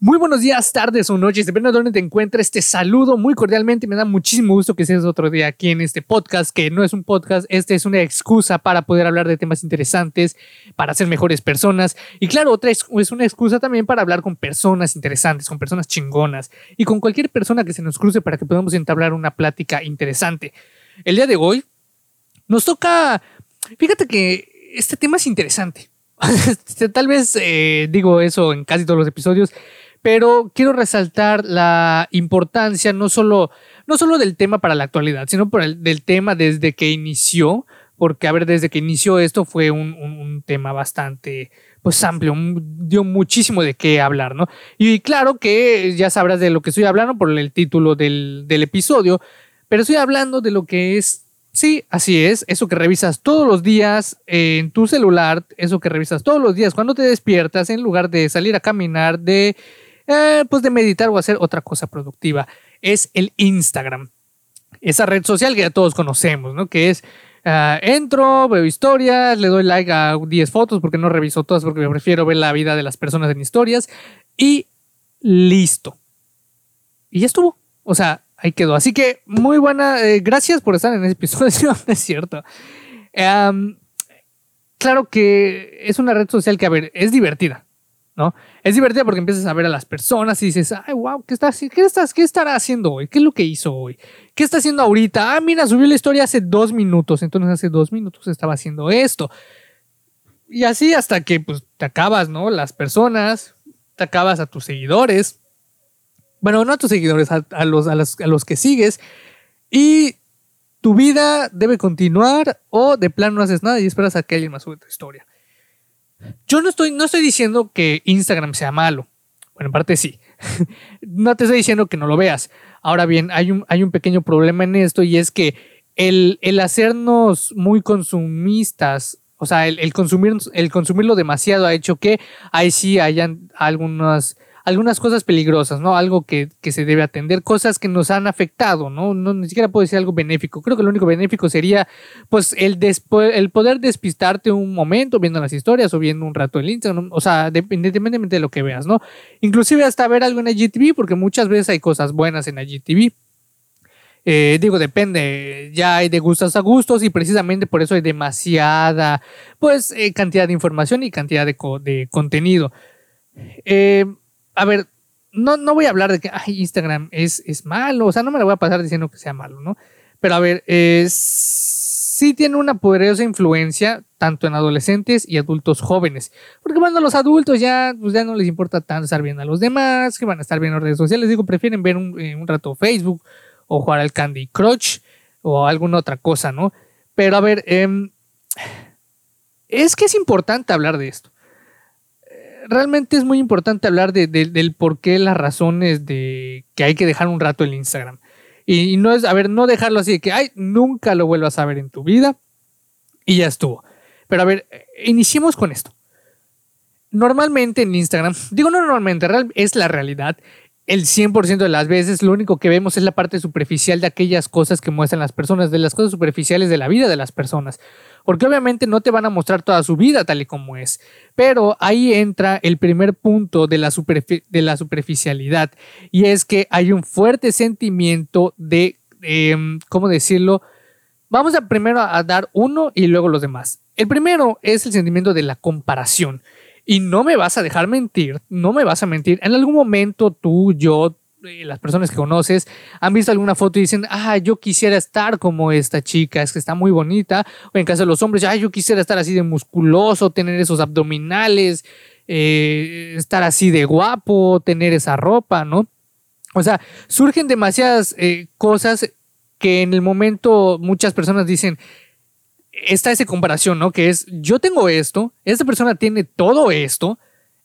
Muy buenos días, tardes o noches, depende de dónde te encuentres. Te saludo muy cordialmente. Me da muchísimo gusto que estés otro día aquí en este podcast, que no es un podcast, este es una excusa para poder hablar de temas interesantes, para ser mejores personas. Y claro, otra es, una excusa también para hablar con personas interesantes, con personas chingonas y con cualquier persona que se nos cruce para que podamos entablar una plática interesante. El día de hoy nos toca. Fíjate que este tema es interesante. Tal vez eh, digo eso en casi todos los episodios pero quiero resaltar la importancia no solo, no solo del tema para la actualidad, sino por el, del tema desde que inició, porque a ver, desde que inició esto fue un, tema bastante pues amplio, dio muchísimo de qué hablar, ¿no? Y claro que ya sabrás de lo que estoy hablando por el título del, del episodio, pero estoy hablando de lo que es, sí, así es, eso que revisas todos los días en tu celular, eso que revisas todos los días cuando te despiertas, en lugar de salir a caminar, de eh, pues de meditar o hacer otra cosa productiva, es el Instagram. Esa red social que ya todos conocemos, ¿no? Que es, ah, entro, veo historias, le doy like a 10 fotos porque no reviso todas porque prefiero ver la vida de las personas en historias y listo. Y ya estuvo. O sea, ahí quedó. Así que muy buena, eh, gracias por estar en ese episodio, es cierto. claro que es una red social que, a ver, es divertida. ¿No? Es divertido porque empiezas a ver a las personas y dices, ay, wow, ¿qué, está, qué, estás, ¿qué estará haciendo hoy? ¿Qué es lo que hizo hoy? ¿Qué está haciendo ahorita? Ah, mira, subió la historia hace dos minutos, entonces hace dos minutos estaba haciendo esto. Y así hasta que pues, te acabas, ¿no? Las personas, te acabas a tus seguidores. Bueno, no a tus seguidores, a, los, a, los, a los que sigues. Y tu vida debe continuar o de plano no haces nada y esperas a que alguien más sube tu historia. Yo no estoy, no estoy diciendo que Instagram sea malo. Bueno, en parte sí. no te estoy diciendo que no lo veas. Ahora bien, hay un, hay un pequeño problema en esto y es que el, el hacernos muy consumistas, o sea, el, el, consumir, el consumirlo demasiado ha hecho que ahí sí hayan algunas algunas cosas peligrosas, ¿no? Algo que, se debe atender, cosas que nos han afectado, ¿no? ¿no? Ni siquiera puedo decir algo benéfico. Creo que lo único benéfico sería, pues, el, el poder despistarte un momento viendo las historias o viendo un rato el Instagram, o sea, independientemente de lo que veas, ¿no? Inclusive hasta ver algo en IGTV, porque muchas veces hay cosas buenas en IGTV. Eh, digo, depende, ya hay de gustos a gustos y precisamente por eso hay demasiada, pues, eh, cantidad de información y cantidad de, de contenido. Eh, a ver, no, no voy a hablar de que Instagram es, es malo, o sea, no me la voy a pasar diciendo que sea malo, ¿no? Pero a ver, sí tiene una poderosa influencia tanto en adolescentes y adultos jóvenes. Porque cuando los adultos ya, pues ya no les importa tanto estar viendo a los demás, que van a estar viendo redes sociales, digo, prefieren ver un, eh, un rato Facebook o jugar al Candy Crush o alguna otra cosa, ¿no? Pero a ver, em, es que es importante hablar de esto realmente es muy importante hablar de, del por qué, las razones de que hay que dejar un rato el Instagram. Y, no es, a ver, no dejarlo así de que, ay, nunca lo vuelvas a ver en tu vida y ya estuvo. Pero a ver, iniciemos con esto. Normalmente en Instagram, digo no normalmente, es la realidad, el 100% de las veces lo único que vemos es la parte superficial de aquellas cosas que muestran las personas, de las cosas superficiales de la vida de las personas. Porque obviamente no te van a mostrar toda su vida tal y como es. Pero ahí entra el primer punto de la, de la superficialidad. Y es que hay un fuerte sentimiento de, em, ¿cómo decirlo? Vamos a primero a dar uno y luego los demás. El primero es el sentimiento de la comparación. Y no me vas a dejar mentir, no me vas a mentir. En algún momento tú, yo, las personas que conoces han visto alguna foto y dicen, ah, yo quisiera estar como esta chica, es que está muy bonita. O en caso de los hombres, yo quisiera estar así de musculoso, tener esos abdominales, eh, estar así de guapo, tener esa ropa, ¿no? O sea, surgen demasiadas eh, cosas que en el momento muchas personas dicen, está esa comparación, ¿no? Que es, yo tengo esto, esta persona tiene todo esto,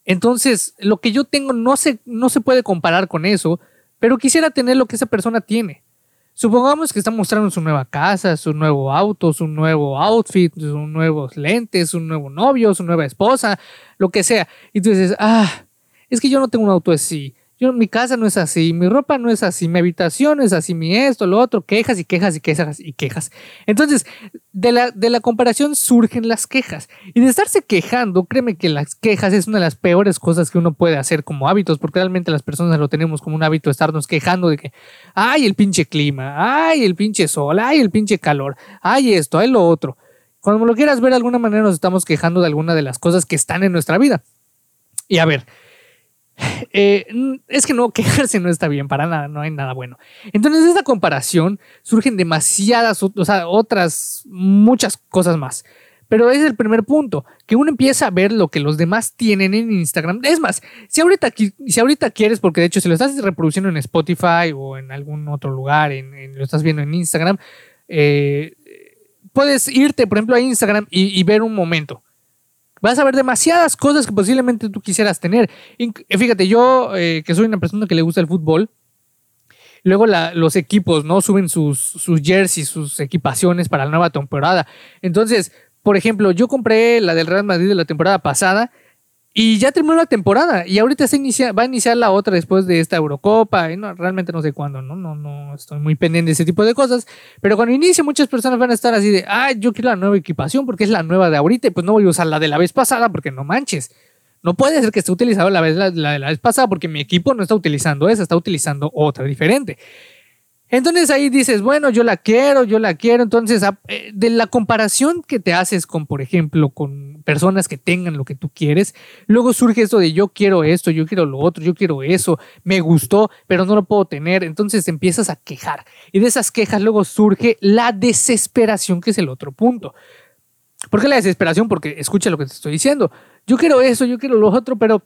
entonces lo que yo tengo no se, no se puede comparar con eso, pero quisiera tener lo que esa persona tiene. Supongamos que está mostrando su nueva casa, su nuevo auto, su nuevo outfit, sus nuevos lentes, su nuevo novio, su nueva esposa, lo que sea. Y tú dices, ah, es que yo no tengo un auto así, Yo, mi casa no es así, mi ropa no es así, mi habitación no es así, mi esto, lo otro, quejas y quejas y quejas y quejas. Entonces, de la, de la comparación surgen las quejas. Y de estarse quejando, créeme que las quejas es una de las peores cosas que uno puede hacer como hábitos, porque realmente las personas lo tenemos como un hábito estarnos quejando de que, ay, el pinche clima, ay, el pinche sol, ay, el pinche calor, ay, esto, ay, lo otro. Cuando lo quieras ver de alguna manera nos estamos quejando de alguna de las cosas que están en nuestra vida. Y a ver, eh, es que no, quejarse no está bien para nada, no hay nada bueno. Entonces, de esta comparación surgen demasiadas, o sea, otras, muchas cosas más. Pero es el primer punto, que uno empieza a ver lo que los demás tienen en Instagram. Es más, si ahorita, si ahorita quieres, porque de hecho si lo estás reproduciendo en Spotify o en algún otro lugar, en, lo estás viendo en Instagram, eh, puedes irte, por ejemplo, a Instagram y ver un momento vas a ver demasiadas cosas que posiblemente tú quisieras tener. Eh, fíjate, yo eh, que soy una persona que le gusta el fútbol, luego los equipos, ¿no? Suben sus, sus jerseys, sus equipaciones para la nueva temporada. Entonces, por ejemplo, yo compré la del Real Madrid de la temporada pasada y ya terminó la temporada y ahorita se inicia, va a iniciar la otra después de esta Eurocopa. Y no, realmente no sé cuándo, ¿no? No, no estoy muy pendiente de ese tipo de cosas. Pero cuando inicie muchas personas van a estar así de, ah, yo quiero la nueva equipación porque es la nueva de ahorita y pues no voy a usar la de la vez pasada porque no manches. No puede ser que esté utilizando la, vez, la de la vez pasada porque mi equipo no está utilizando esa, está utilizando otra diferente. Entonces ahí dices, bueno, yo la quiero, yo la quiero. Entonces, eh, de la comparación que te haces con, por ejemplo, con personas que tengan lo que tú quieres, luego surge esto de yo quiero esto, yo quiero lo otro, yo quiero eso, me gustó, pero no lo puedo tener. Entonces empiezas a quejar. Y de esas quejas luego surge la desesperación, que es el otro punto. ¿Por qué la desesperación? Porque escucha lo que te estoy diciendo. Yo quiero eso, yo quiero lo otro, pero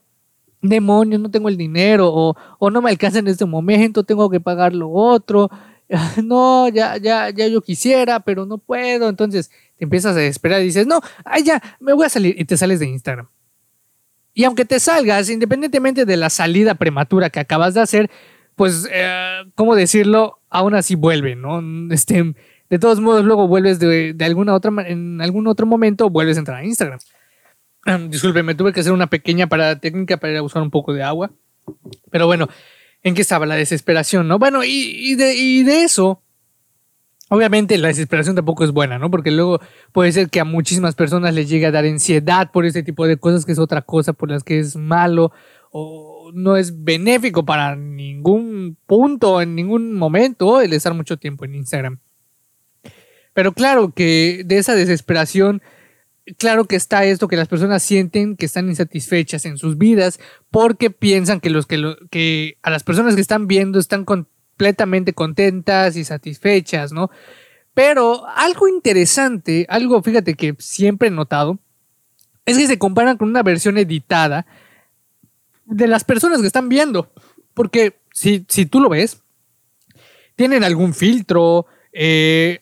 demonios, no tengo el dinero o, no me alcanza en este momento, tengo que pagar lo otro, no, ya, ya, ya yo quisiera, pero no puedo, entonces te empiezas a desesperar y dices, no, ay ya, me voy a salir y te sales de Instagram. Y aunque te salgas, independientemente de la salida prematura que acabas de hacer, pues, eh, ¿cómo decirlo? Aún así vuelve, ¿no? Este, de todos modos, luego vuelves de, de alguna otra, en algún otro momento, vuelves a entrar a Instagram. Disculpe, me tuve que hacer una pequeña parada técnica para ir a buscar un poco de agua. Pero bueno, ¿en qué estaba la desesperación, no? Bueno, y, de, eso, obviamente la desesperación tampoco es buena, ¿no? Porque luego puede ser que a muchísimas personas les llegue a dar ansiedad por este tipo de cosas, que es otra cosa por las que es malo o no es benéfico para ningún punto, en ningún momento, el estar mucho tiempo en Instagram. Pero claro que de esa desesperación claro que está esto que las personas sienten que están insatisfechas en sus vidas porque piensan que los que, a las personas que están viendo están completamente contentas y satisfechas, ¿no? Pero algo interesante, algo fíjate que siempre he notado, es que se comparan con una versión editada de las personas que están viendo. Porque si, si tú lo ves, tienen algún filtro, eh,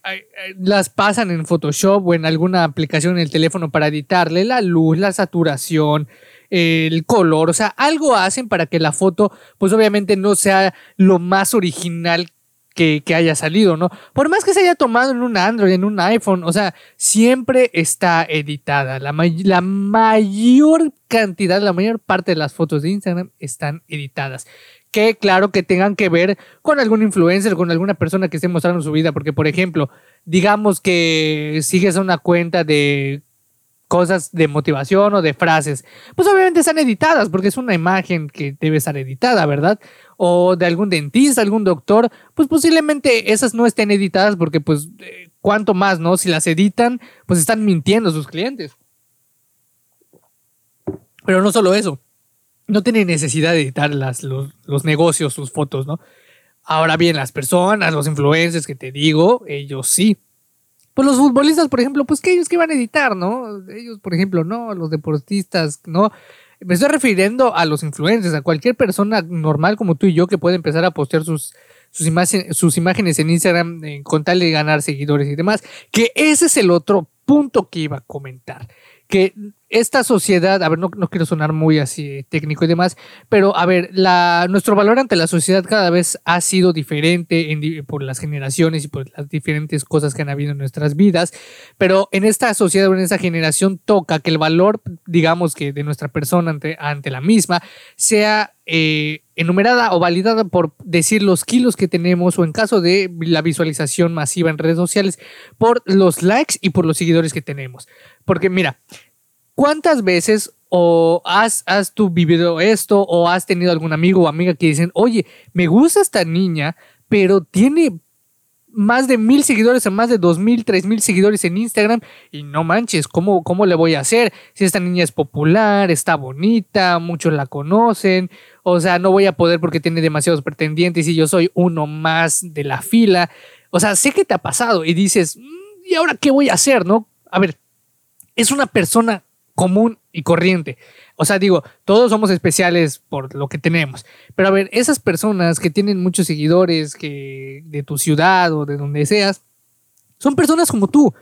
las pasan en Photoshop o en alguna aplicación en el teléfono para editarle la luz, la saturación, el color, o sea, algo hacen para que la foto, pues obviamente no sea lo más original que, haya salido, ¿no? Por más que se haya tomado en un Android, en un iPhone, o sea, siempre está editada. La, la mayor cantidad, la mayor parte de las fotos de Instagram están editadas que claro que tengan que ver con algún influencer, con alguna persona que esté mostrando su vida, porque por ejemplo, digamos que sigues una cuenta de cosas de motivación o de frases, pues obviamente están editadas porque es una imagen que debe estar editada, ¿verdad? O de algún dentista, algún doctor, pues posiblemente esas no estén editadas porque pues eh, cuánto más, ¿no? Si las editan, pues están mintiendo a sus clientes. Pero no solo eso no tiene necesidad de editar las, los, negocios, sus fotos, ¿no? Ahora bien, las personas, los influencers que te digo, ellos sí. Pues los futbolistas, por ejemplo, pues que ellos que van a editar, ¿no? Ellos, por ejemplo, no, los deportistas, ¿no? Me estoy refiriendo a los influencers, a cualquier persona normal como tú y yo que puede empezar a postear sus, sus, sus imágenes en Instagram con tal de ganar seguidores y demás. Que ese es el otro punto que iba a comentar. Que esta sociedad, a ver, no, quiero sonar muy así técnico y demás, pero a ver, la, nuestro valor ante la sociedad cada vez ha sido diferente por las generaciones y por las diferentes cosas que han habido en nuestras vidas, pero en esta sociedad o en esta generación toca que el valor, digamos que de nuestra persona ante, ante la misma, sea eh, enumerada o validada por decir los kilos que tenemos o en caso de la visualización masiva en redes sociales por los likes y por los seguidores que tenemos. Porque mira, ¿Cuántas veces o has, has tú vivido esto o has tenido algún amigo o amiga que dicen, oye, me gusta esta niña, pero tiene más de mil seguidores o más de dos mil, tres mil seguidores en Instagram y no manches, ¿cómo, ¿cómo le voy a hacer? Si esta niña es popular, está bonita, muchos la conocen, o sea, no voy a poder porque tiene demasiados pretendientes y yo soy uno más de la fila. O sea, sé que te ha pasado y dices, mm, ¿y ahora qué voy a hacer? ¿No? A ver, es una persona común y corriente. O sea, digo, todos somos especiales por lo que tenemos. Pero a ver, esas personas que tienen muchos seguidores que de tu ciudad o de donde seas, son personas como tú.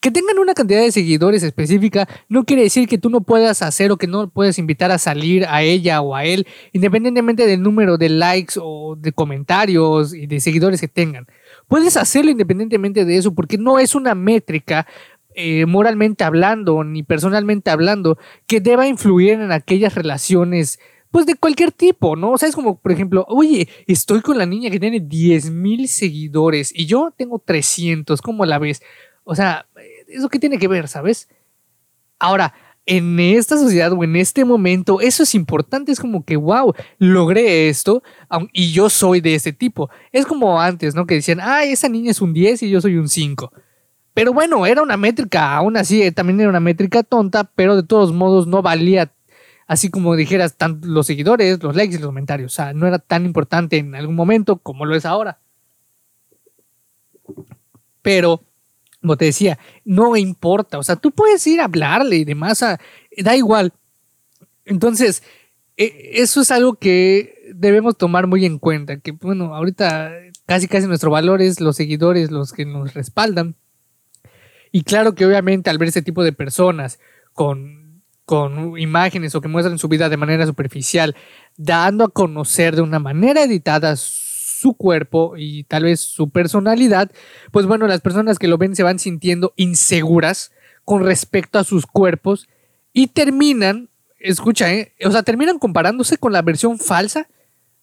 Que tengan una cantidad de seguidores específica no quiere decir que tú no puedas hacer o que no puedas invitar a salir a ella o a él, independientemente del número de likes o de comentarios y de seguidores que tengan. Puedes hacerlo independientemente de eso porque no es una métrica eh, moralmente hablando ni personalmente hablando que deba influir en aquellas relaciones pues de cualquier tipo, ¿no? O sea, es como, por ejemplo, oye, estoy con la niña que tiene 10 mil seguidores y yo tengo 300, ¿cómo la ves? O sea, ¿eso qué tiene que ver, sabes? Ahora, en esta sociedad o en este momento, eso es importante, es como que, wow, logré esto y yo soy de este tipo. Es como antes, ¿no? Que decían, ah, esa niña es un 10 y yo soy un 5. Pero bueno, era una métrica, aún así eh, también era una métrica tonta, pero de todos modos no valía, así como dijeras, tanto los seguidores, los likes y los comentarios. O sea, no era tan importante en algún momento como lo es ahora. Pero, como te decía, no importa. O sea, tú puedes ir a hablarle y demás, da igual. Entonces, e, eso es algo que debemos tomar muy en cuenta. Que, bueno, ahorita casi casi nuestro valor es los seguidores, los que nos respaldan. Y claro que obviamente al ver ese tipo de personas con, con imágenes o que muestran su vida de manera superficial, dando a conocer de una manera editada su cuerpo y tal vez su personalidad, pues bueno, las personas que lo ven se van sintiendo inseguras con respecto a sus cuerpos y terminan, escucha, ¿eh? o sea, terminan comparándose con la versión falsa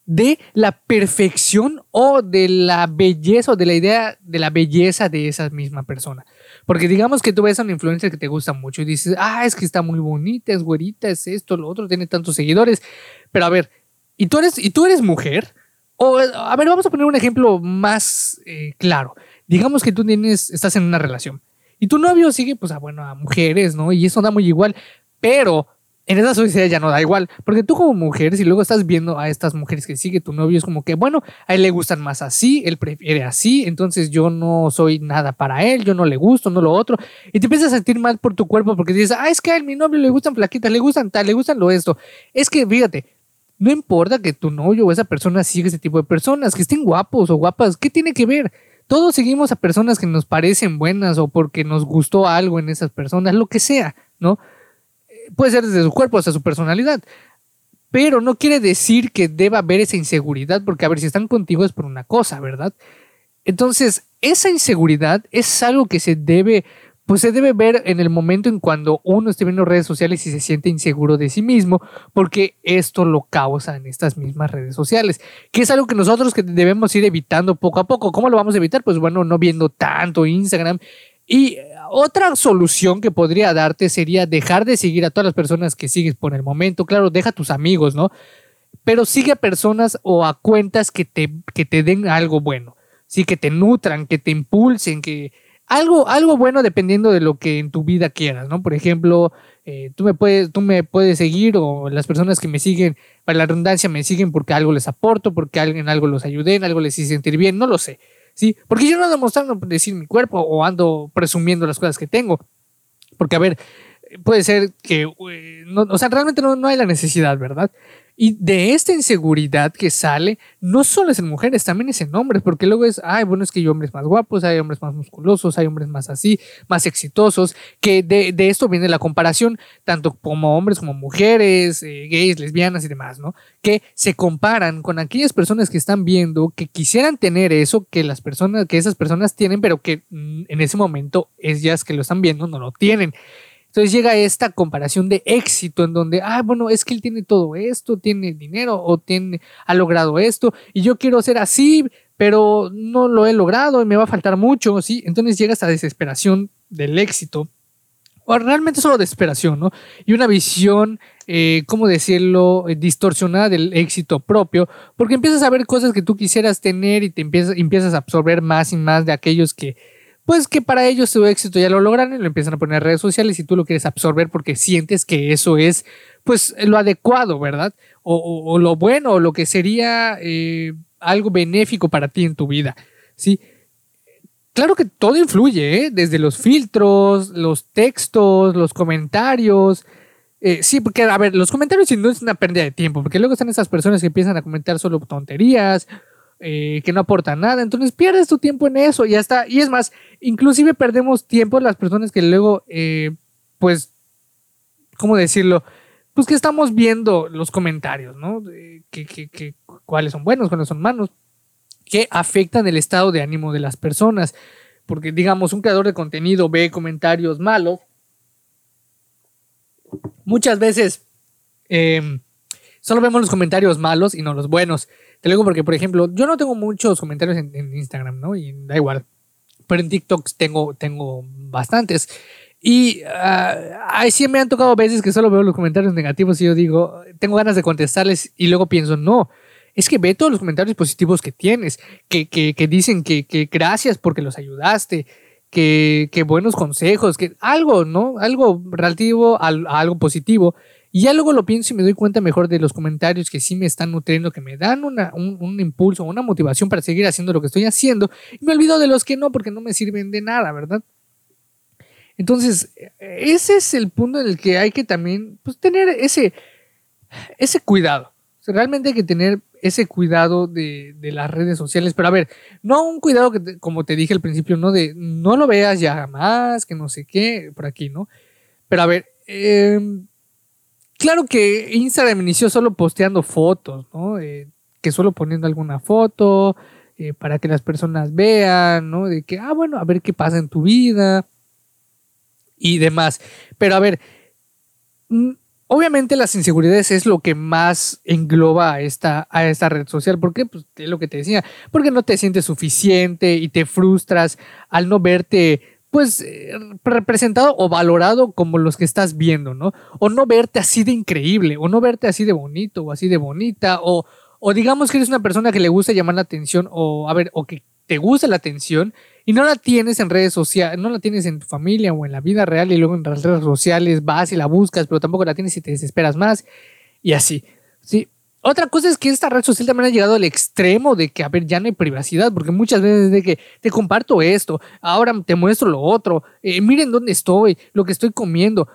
de la perfección o de la belleza o de la idea de la belleza de esa misma persona. Porque digamos que tú ves a una influencer que te gusta mucho y dices, ah, es que está muy bonita, es güerita, es esto, lo otro, tiene tantos seguidores. Pero a ver, ¿y tú eres, ¿y tú eres mujer? O, a ver, vamos a poner un ejemplo más eh, claro. Digamos que tú tienes, estás en una relación y tu novio sigue, pues, a, bueno, a mujeres, ¿no? Y eso da muy igual. Pero en esa sociedad ya no da igual, porque tú como mujer, si luego estás viendo a estas mujeres que sigue tu novio, es como que, bueno, a él le gustan más así, él prefiere así, entonces yo no soy nada para él, yo no le gusto, no lo otro, y te empiezas a sentir mal por tu cuerpo porque dices, ah, es que a él, mi novio le gustan flaquitas, le gustan tal, le gustan lo esto. Es que, fíjate, no importa que tu novio o esa persona siga ese tipo de personas, que estén guapos o guapas, ¿qué tiene que ver? Todos seguimos a personas que nos parecen buenas o porque nos gustó algo en esas personas, lo que sea, ¿no? Puede ser desde su cuerpo hasta su personalidad. Pero no quiere decir que deba haber esa inseguridad, porque a ver, si están contigo es por una cosa, ¿verdad? Entonces, esa inseguridad es algo que se debe, pues se debe ver en el momento en cuando uno esté viendo redes sociales y se siente inseguro de sí mismo, porque esto lo causa en estas mismas redes sociales, que es algo que nosotros que debemos ir evitando poco a poco. ¿Cómo lo vamos a evitar? Pues bueno, no viendo tanto Instagram y otra solución que podría darte sería dejar de seguir a todas las personas que sigues por el momento. Claro, deja a tus amigos, ¿no? Pero sigue a personas o a cuentas que te, que te den algo bueno. Sí, que te nutran, que te impulsen, que algo, algo bueno dependiendo de lo que en tu vida quieras, ¿no? Por ejemplo, eh, tú, me puedes, tú me puedes seguir o las personas que me siguen, para la redundancia, me siguen porque algo les aporto, porque alguien algo los ayudé, en algo les hice sentir bien, no lo sé. ¿Sí? Porque yo no ando mostrando decir mi cuerpo o ando presumiendo las cosas que tengo. Porque, a ver, puede ser que, eh, o sea, realmente no, no hay la necesidad, ¿verdad? Y de esta inseguridad que sale, no solo es en mujeres, también es en hombres, porque luego es, ay, bueno, es que hay hombres más guapos, hay hombres más musculosos, hay hombres más así, más exitosos, que de, esto viene la comparación, tanto como hombres como mujeres, eh, gays, lesbianas y demás, ¿no? Que se comparan con aquellas personas que están viendo, que quisieran tener eso, que las personas, que esas personas tienen, pero que mm, en ese momento ellas que lo están viendo no lo tienen. Entonces llega esta comparación de éxito en donde, ah, bueno, es que él tiene todo esto, tiene dinero o tiene, ha logrado esto y yo quiero ser así, pero no lo he logrado y me va a faltar mucho, ¿sí? Entonces llega esta desesperación del éxito, o realmente solo desesperación, ¿no? Y una visión, eh, ¿cómo decirlo?, distorsionada del éxito propio, porque empiezas a ver cosas que tú quisieras tener y te empiezas, empiezas a absorber más y más de aquellos que pues que para ellos su éxito ya lo logran y lo empiezan a poner en redes sociales y tú lo quieres absorber porque sientes que eso es pues lo adecuado, ¿verdad? O, lo bueno, o lo que sería eh, algo benéfico para ti en tu vida, ¿sí? Claro que todo influye, ¿eh? desde los filtros, los textos, los comentarios. Eh, sí, porque, a ver, los comentarios duda es una pérdida de tiempo, porque luego están esas personas que empiezan a comentar solo tonterías eh, que no aporta nada. Entonces pierdes tu tiempo en eso y ya está. Y es más, inclusive perdemos tiempo las personas que luego, eh, pues, ¿cómo decirlo? Pues que estamos viendo los comentarios, ¿no? Que, que, cuáles son buenos, cuáles son malos, que afectan el estado de ánimo de las personas. Porque, digamos, un creador de contenido ve comentarios malos. Muchas veces em, solo vemos los comentarios malos y no los buenos. Te lo digo porque, por ejemplo, yo no tengo muchos comentarios en, Instagram, ¿no? Y da igual. Pero en TikTok tengo, tengo bastantes. Y uh, ahí sí me han tocado veces que solo veo los comentarios negativos y yo digo, tengo ganas de contestarles y luego pienso, no, es que ve todos los comentarios positivos que tienes, que, que, que dicen que, que, gracias porque los ayudaste, que, buenos consejos, que algo, ¿no? Algo relativo a algo positivo. Y ya luego lo pienso y me doy cuenta mejor de los comentarios que sí me están nutriendo, que me dan un, un, impulso, una motivación para seguir haciendo lo que estoy haciendo. Y me olvido de los que no, porque no me sirven de nada, ¿verdad? Entonces, ese es el punto en el que hay que también pues, tener ese, ese cuidado. realmente hay que tener ese cuidado de, de, las redes sociales. Pero a ver, no un cuidado que, como te dije al principio, no de no lo veas ya más, que no sé qué, por aquí, ¿no? Pero a ver, eh, Claro que Instagram inició solo posteando fotos, ¿no? Eh, que solo poniendo alguna foto eh, para que las personas vean, ¿no? De que, ah, bueno, a ver qué pasa en tu vida y demás. Pero a ver, mm, obviamente las inseguridades es lo que más engloba a esta, a esta red social. ¿Por qué? Pues es lo que te decía. Porque no te sientes suficiente y te frustras al no verte pues eh, representado o valorado como los que estás viendo, ¿no? O no verte así de increíble, o no verte así de bonito, o así de bonita, o, o digamos que eres una persona que le gusta llamar la atención, o a ver, o que te gusta la atención y no la tienes en redes sociales, no la tienes en tu familia o en la vida real y luego en las redes sociales vas y la buscas, pero tampoco la tienes y te desesperas más y así. Sí, otra cosa es que esta red social también ha llegado al extremo de que, a ver, ya no hay privacidad, porque muchas veces de que te comparto esto, ahora te muestro lo otro, eh, miren dónde estoy, lo que estoy comiendo.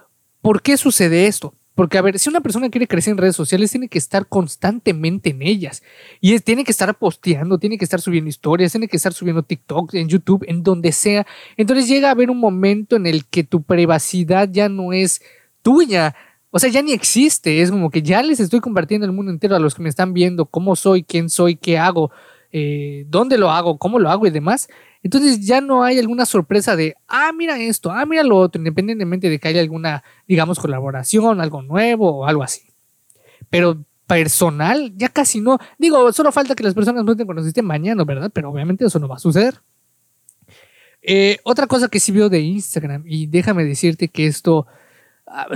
¿Por qué sucede esto? Porque, a ver, si una persona quiere crecer en redes sociales, tiene que estar constantemente en ellas. Y tiene que estar posteando, tiene que estar subiendo historias, tiene que estar subiendo TikTok, en YouTube, en donde sea. Entonces llega a haber un momento en el que tu privacidad ya no es tuya, o sea, ya ni existe. Es como que ya les estoy compartiendo el mundo entero a los que me están viendo cómo soy, quién soy, qué hago, eh, dónde lo hago, cómo lo hago y demás. Entonces ya no hay alguna sorpresa de, ah, mira esto, ah, mira lo otro, independientemente de que haya alguna, digamos, colaboración, algo nuevo o algo así. Pero personal, ya casi no. Digo, solo falta que las personas muestren cuando se estén mañana, ¿verdad? Pero obviamente eso no va a suceder. Eh, otra cosa que sí veo de Instagram, y déjame decirte que esto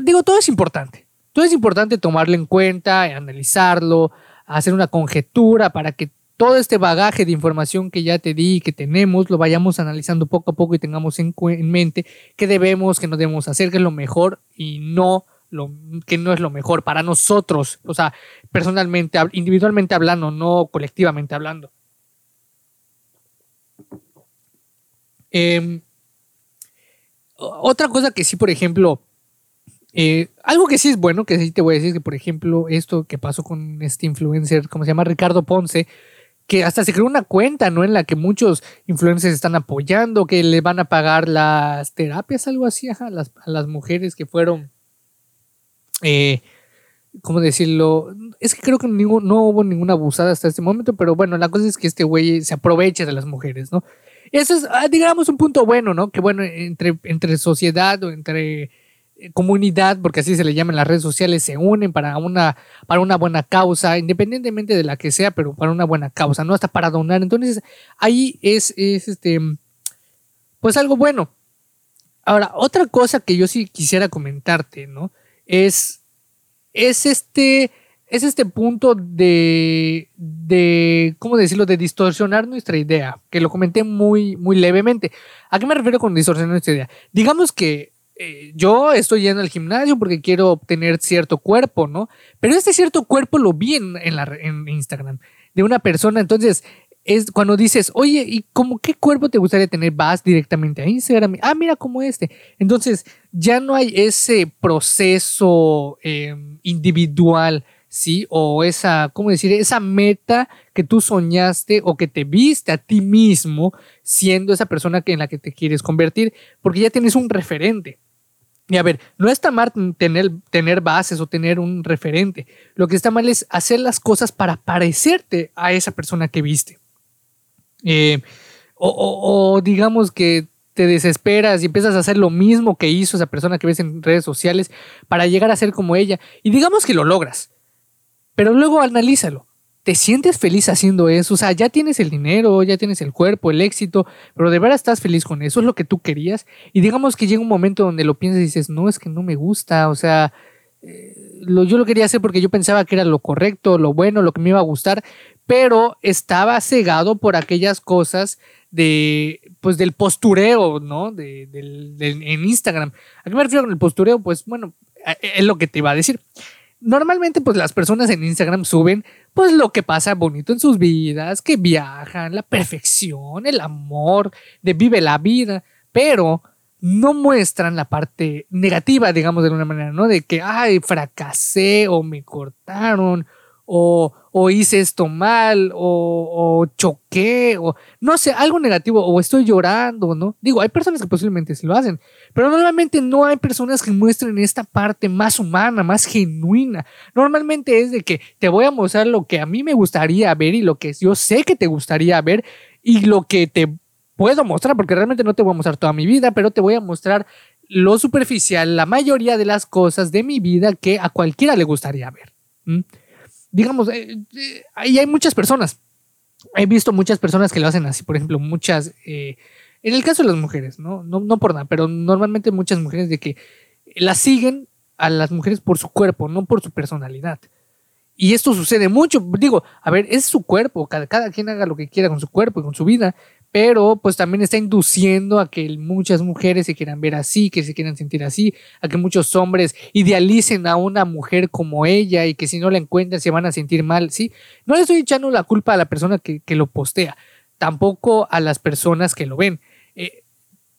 digo, todo es importante. Todo es importante tomarlo en cuenta, analizarlo, hacer una conjetura para que todo este bagaje de información que ya te di, que tenemos, lo vayamos analizando poco a poco y tengamos en, mente qué debemos, qué no debemos hacer, qué es lo mejor y no lo que no es lo mejor para nosotros, o sea, personalmente, individualmente hablando, no colectivamente hablando. Em, otra cosa que sí, por ejemplo, Eh, algo que sí es bueno, que sí te voy a decir, que por ejemplo, esto que pasó con este influencer, ¿cómo se llama? Ricardo Ponce, que hasta se creó una cuenta, ¿no? En la que muchos influencers están apoyando, que le van a pagar las terapias, algo así, a las mujeres que fueron, eh, ¿cómo decirlo? Es que creo que no hubo ninguna abusada hasta este momento, pero bueno, la cosa es que este güey se aprovecha de las mujeres, ¿no? Eso es, ah, digamos, un punto bueno, ¿no? Que bueno, entre, entre sociedad o entre comunidad, porque así se le llaman las redes sociales, se unen para una, para una buena causa, independientemente de la que sea, pero para una buena causa, no hasta para donar. Entonces, ahí es, es este, pues algo bueno. Ahora, otra cosa que yo sí quisiera comentarte, ¿no? Es, es este, es este punto de, de, ¿cómo decirlo?, de distorsionar nuestra idea, que lo comenté muy, muy levemente. ¿A qué me refiero con distorsionar nuestra idea? Digamos que eh, yo estoy yendo al gimnasio porque quiero obtener cierto cuerpo, ¿no? Pero este cierto cuerpo lo vi en, la, en Instagram de una persona, entonces es cuando dices, oye, ¿y cómo qué cuerpo te gustaría tener? Vas directamente a Instagram. Ah, mira como este. Entonces ya no hay ese proceso em, individual, ¿sí? O esa, ¿cómo decir? Esa meta que tú soñaste o que te viste a ti mismo siendo esa persona en la que te quieres convertir, porque ya tienes un referente. Y a ver, no está mal tener, bases o tener un referente. Lo que está mal es hacer las cosas para parecerte a esa persona que viste. Eh, o, digamos que te desesperas y empiezas a hacer lo mismo que hizo esa persona que ves en redes sociales para llegar a ser como ella. Y digamos que lo logras. Pero luego analízalo te sientes feliz haciendo eso, o sea, ya tienes el dinero, ya tienes el cuerpo, el éxito, pero de verdad estás feliz con eso, es lo que tú querías. Y digamos que llega un momento donde lo piensas y dices, no, es que no me gusta, o sea, eh, yo lo quería hacer porque yo pensaba que era lo correcto, lo bueno, lo que me iba a gustar, pero estaba cegado por aquellas cosas de, pues del postureo, ¿no? De, en Instagram. ¿A qué me refiero con el postureo? Pues bueno, es lo que te iba a decir normalmente pues las personas en Instagram suben pues lo que pasa bonito en sus vidas, que viajan, la perfección, el amor, de vive la vida, pero no muestran la parte negativa, digamos de alguna manera, ¿no? De que, ay, fracasé o me cortaron o, o hice esto mal, o, o, choqué, o no sé, algo negativo, o estoy llorando, ¿no? Digo, hay personas que posiblemente sí lo hacen, pero normalmente no hay personas que muestren esta parte más humana, más genuina. Normalmente es de que te voy a mostrar lo que a mí me gustaría ver y lo que yo sé que te gustaría ver y lo que te puedo mostrar, porque realmente no te voy a mostrar toda mi vida, pero te voy a mostrar lo superficial, la mayoría de las cosas de mi vida que a cualquiera le gustaría ver digamos, eh, eh, ahí hay muchas personas. He visto muchas personas que lo hacen así, por ejemplo, muchas, eh, en el caso de las mujeres, ¿no? ¿no? No por nada, pero normalmente muchas mujeres de que las siguen a las mujeres por su cuerpo, no por su personalidad. Y esto sucede mucho. Digo, a ver, es su cuerpo, cada, cada quien haga lo que quiera con su cuerpo y con su vida, pero pues también está induciendo a que muchas mujeres se quieran ver así, que se quieran sentir así, a que muchos hombres idealicen a una mujer como ella y que si no la encuentran se van a sentir mal, ¿sí? No le estoy echando la culpa a la persona que, lo postea, tampoco a las personas que lo ven. Eh,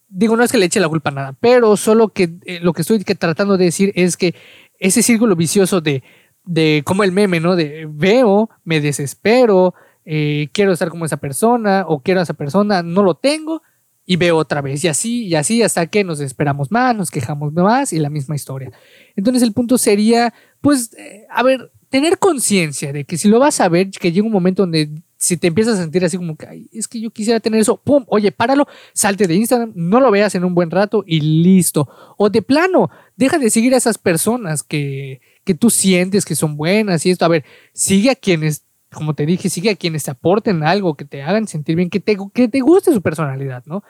digo, no es que le eche la culpa a nada, pero solo que eh, lo que estoy tratando de decir es que ese círculo vicioso de, de como el meme, ¿no? De veo, me desespero, eh, quiero estar como esa persona o quiero a esa persona, no lo tengo y veo otra vez y así y así hasta que nos esperamos más, nos quejamos más y la misma historia. Entonces el punto sería, pues, eh, a ver, tener conciencia de que si lo vas a ver, que llega un momento donde si te empiezas a sentir así como que es que yo quisiera tener eso, pum, oye, páralo, salte de Instagram, no lo veas en un buen rato y listo. O de plano, deja de seguir a esas personas que, que tú sientes que son buenas y esto. A ver, sigue a quienes como te dije, sigue a quienes te aporten algo, que te hagan sentir bien, que te, que te guste su personalidad, ¿no?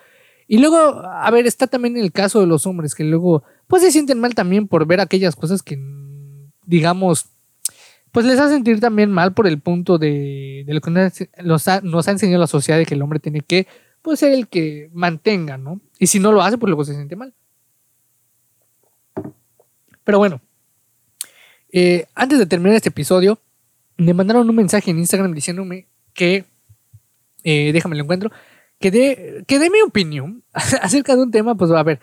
Y luego, a ver, está también el caso de los hombres que luego, pues se sienten mal también por ver aquellas cosas que, digamos, pues les hace sentir también mal por el punto de, lo que nos ha, nos ha enseñado la sociedad de que el hombre tiene que, pues, ser el que mantenga, ¿no? Y si no lo hace, pues luego se siente mal. Pero bueno, eh, antes de terminar este episodio, me mandaron un mensaje en Instagram diciéndome que, eh, déjame lo encuentro, que dé, que dé mi opinión acerca de un tema, pues a ver,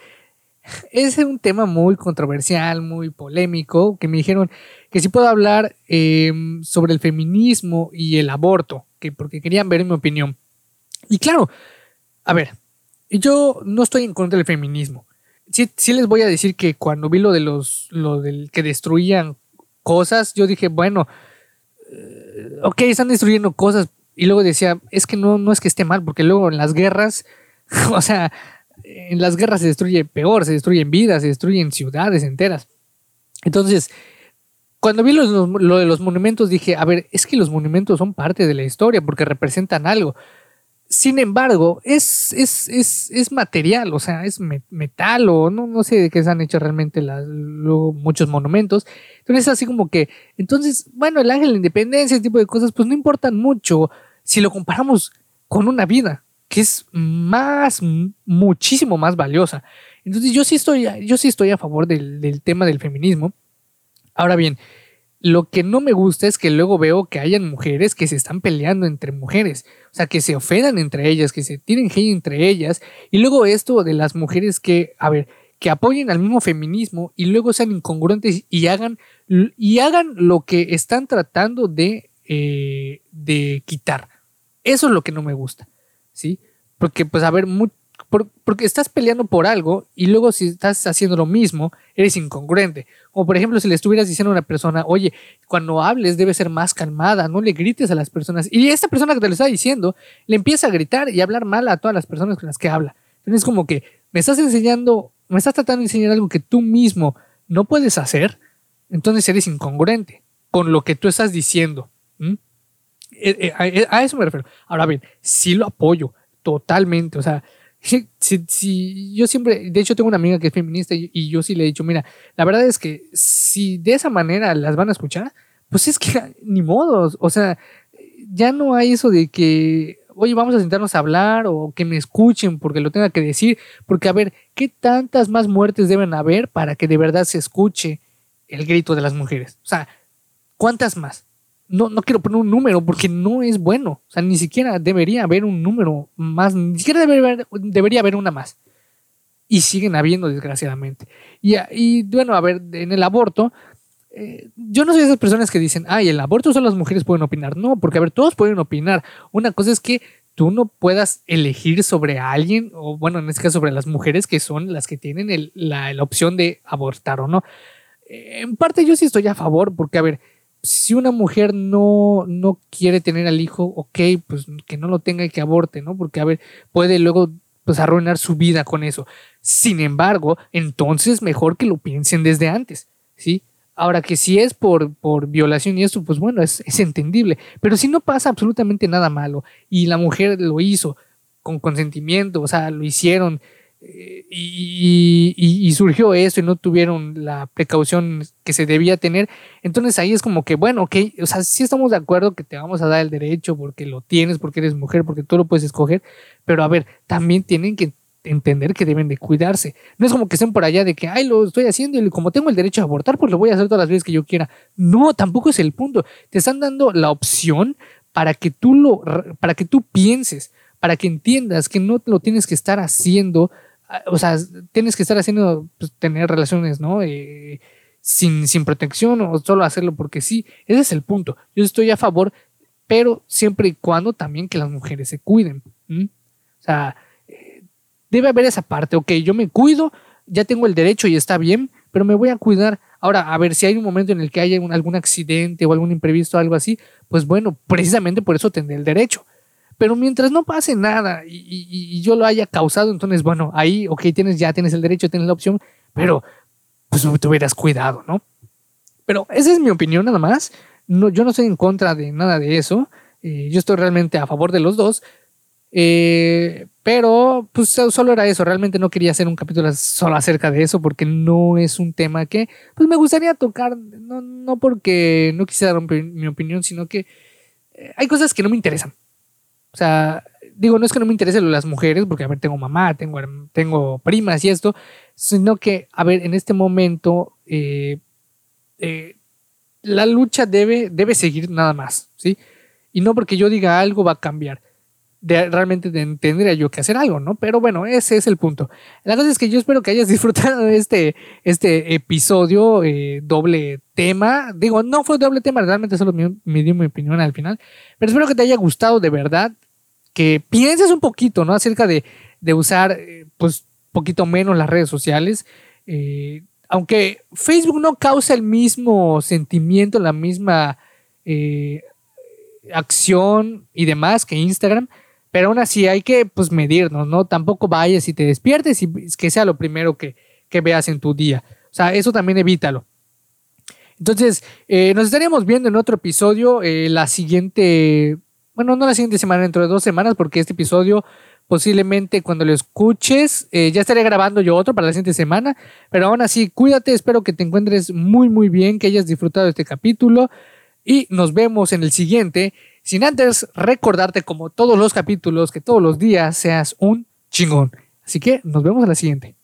es un tema muy controversial, muy polémico, que me dijeron que sí puedo hablar em, sobre el feminismo y el aborto, que porque querían ver mi opinión. Y claro, a ver, yo no estoy en contra del feminismo. Sí, sí les voy a decir que cuando vi lo de los, lo del que destruían cosas, yo dije, bueno, eh, ok, están destruyendo cosas. Y luego decía, es que no, no es que esté mal, porque luego en las guerras, o sea, en las guerras se destruye peor, se destruyen vidas, se destruyen ciudades enteras. Entonces, cuando vi lo, de los monumentos dije, a ver, es que los monumentos son parte de la historia porque representan algo. Sin embargo, es, es, es, es material, o sea, es metal o no, no sé de qué se han hecho realmente luego muchos monumentos. Entonces, así como que, entonces, bueno, el ángel de la independencia, ese tipo de cosas, pues no importan mucho si lo comparamos con una vida que es más, muchísimo más valiosa. Entonces yo sí estoy, yo sí estoy a favor del, tema del feminismo. Ahora bien, lo que no me gusta es que luego veo que hayan mujeres que se están peleando entre mujeres, o sea, que se ofendan entre ellas, que se tiren hate entre ellas, y luego esto de las mujeres que, a ver, que apoyen al mismo feminismo y luego sean incongruentes y hagan, y hagan lo que están tratando de, eh, de quitar. Eso es lo que no me gusta. ¿sí? Porque, pues, a ver, porque estás peleando por algo y luego si estás haciendo lo mismo, eres incongruente. O por ejemplo, si le estuvieras diciendo a una persona, oye, cuando hables debe ser más calmada, no le grites a las personas. Y esta persona que te lo está diciendo le empieza a gritar y a hablar mal a todas las personas con las que habla. Entonces, como que me estás enseñando, me estás tratando de enseñar algo que tú mismo no puedes hacer, entonces eres incongruente con lo que tú estás diciendo. Eh, a, eso me refiero. Ahora bien, sí lo apoyo totalmente. O sea, si, yo siempre, de hecho tengo una amiga que es feminista y, yo sí le he dicho, mira, la verdad es que si de esa manera las van a escuchar, pues es que ni modo. O sea, ya no hay eso de que, oye, vamos a sentarnos a hablar o que me escuchen porque lo tenga que decir. Porque, a ver, ¿qué tantas más muertes deben haber para que de verdad se escuche el grito de las mujeres? O sea, ¿cuántas más? No, no quiero poner un número porque no es bueno. O sea, ni siquiera debería haber un número más, ni siquiera debería haber, debería haber una más. Y siguen habiendo, desgraciadamente. Y, bueno, a ver, en el aborto, eh, yo no soy de esas personas que dicen, ay, el aborto solo las mujeres pueden opinar. No, porque a ver, todos pueden opinar. Una cosa es que tú no puedas elegir sobre alguien, o bueno, en este caso sobre las mujeres que son las que tienen la, la opción de abortar o no. Eh, en parte yo sí estoy a favor, porque a ver, si una mujer no, no quiere tener al hijo, ok, pues que no lo tenga y que aborte, ¿no? Porque, a ver, puede luego pues arruinar su vida con eso. Sin embargo, entonces mejor que lo piensen desde antes, ¿sí? Ahora que si es por, por violación y eso, pues bueno, es, es entendible. Pero si no pasa absolutamente nada malo y la mujer lo hizo con consentimiento, o sea, lo hicieron y, surgió eso y no tuvieron la precaución que se debía tener, entonces ahí es como que, bueno, ok, o sea, sí estamos de acuerdo que te vamos a dar el derecho porque lo tienes, porque eres mujer, porque tú lo puedes escoger, pero a ver, también tienen que entender que deben de cuidarse. No es como que estén por allá de que, ay, lo estoy haciendo y como tengo el derecho a abortar, pues lo voy a hacer todas las veces que yo quiera. No, tampoco es el punto. Te están dando la opción para que tú lo, para que tú pienses, para que entiendas que no lo tienes que estar haciendo o sea, tienes que estar haciendo, pues, tener relaciones, ¿no? Eh, sin, sin protección o solo hacerlo porque sí. Ese es el punto. Yo estoy a favor, pero siempre y cuando también que las mujeres se cuiden. O sea, eh, debe haber esa parte, ok, yo me cuido, ya tengo el derecho y está bien, pero me voy a cuidar. Ahora, a ver, si hay un momento en el que haya algún accidente o algún imprevisto o algo así, pues bueno, precisamente por eso tendré el derecho. Pero mientras no pase nada y, yo lo haya causado, entonces, bueno, ahí, ok, tienes, ya tienes el derecho, tienes la opción, pero pues te hubieras cuidado, ¿no? Pero esa es mi opinión nada más. No, yo no estoy en contra de nada de eso. Eh, yo estoy realmente a favor de los dos. Eh, pero pues solo era eso. Realmente no quería hacer un capítulo solo acerca de eso porque no es un tema que pues me gustaría tocar. No, no porque no quisiera dar mi opinión, sino que eh, hay cosas que no me interesan. O sea, digo, no es que no me interese lo de las mujeres, porque a ver, tengo mamá, tengo, tengo primas y esto, sino que, a ver, en este momento eh, eh, la lucha debe, debe seguir nada más, ¿sí? Y no porque yo diga algo va a cambiar. Realmente tendría yo que hacer algo, ¿no? Pero bueno, ese es el punto. La cosa es que yo espero que hayas disfrutado de este, este episodio, eh, doble tema. Digo, no fue doble tema, realmente solo me, me mi opinión al final. Pero espero que te haya gustado de verdad, que pienses un poquito, ¿no? Acerca de, de usar, eh, pues, poquito menos las redes sociales. Eh, aunque Facebook no causa el mismo sentimiento, la misma acción y demás que Instagram, pero aún así hay que pues medirnos, ¿no? Tampoco vayas y te despiertes y que sea lo primero que, veas en tu día. O sea, eso también evítalo. Entonces, eh, nos estaríamos viendo en otro episodio eh, la siguiente, bueno, no la siguiente semana, dentro de dos semanas, porque este episodio posiblemente cuando lo escuches, eh, ya estaré grabando yo otro para la siguiente semana, pero aún así, cuídate, espero que te encuentres muy, muy bien, que hayas disfrutado este capítulo y nos vemos en el siguiente. Sin antes recordarte, como todos los capítulos, que todos los días seas un chingón. Así que nos vemos en la siguiente.